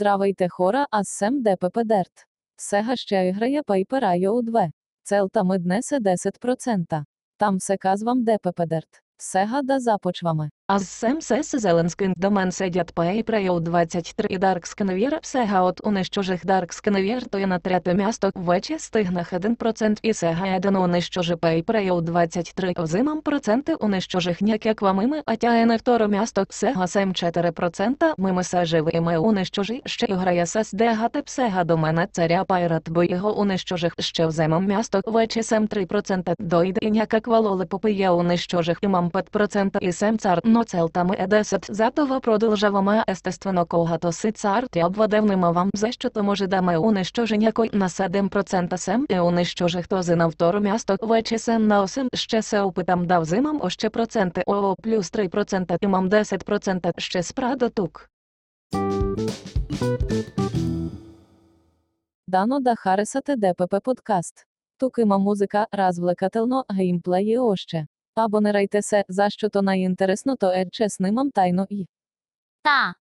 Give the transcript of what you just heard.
Здравейте хора, аз сем ДПП Дерт. Сега ще іграє Пайперайо у 2. Целта ми днесе 10%. Там все казвам ДПП Дерт. Сега да започваме. Аз сем сес Зеленскин домен седят Пейпрейл 23 Дарк Сканевір Сега от унищожих Дарк Сканевір то є на третє місто вече стигнах 1% і Сега один унищожи Пейпрейл 23 Взимам проценти унищожих ніяк вамими, а тяє на второ місто Сега сем 4% мими се живими унищожи ще й грає сес дегати Сега до мене царя Пайрат бо його унищожих ще взимам місто вече сем 3% дойде і ніяк валоли попиє унищожих і мам 5% і сем цар. Но целтами едесет затова продовжаваме естественно колгато си цар ти обвадевними вам за що то може даме унищоження кой на 7% сем і унищожих този на второ місто вече сем на осем ще се опитам дав зимам о ще проценти ОО плюс 3% і мам 10% ще спрадо тук. Дано да харесате ДПП подкаст. Тук има музика, развлекателно, геймплеї още. Абонирайте се, за що то найінтересно, то е чесним тайно і. Та,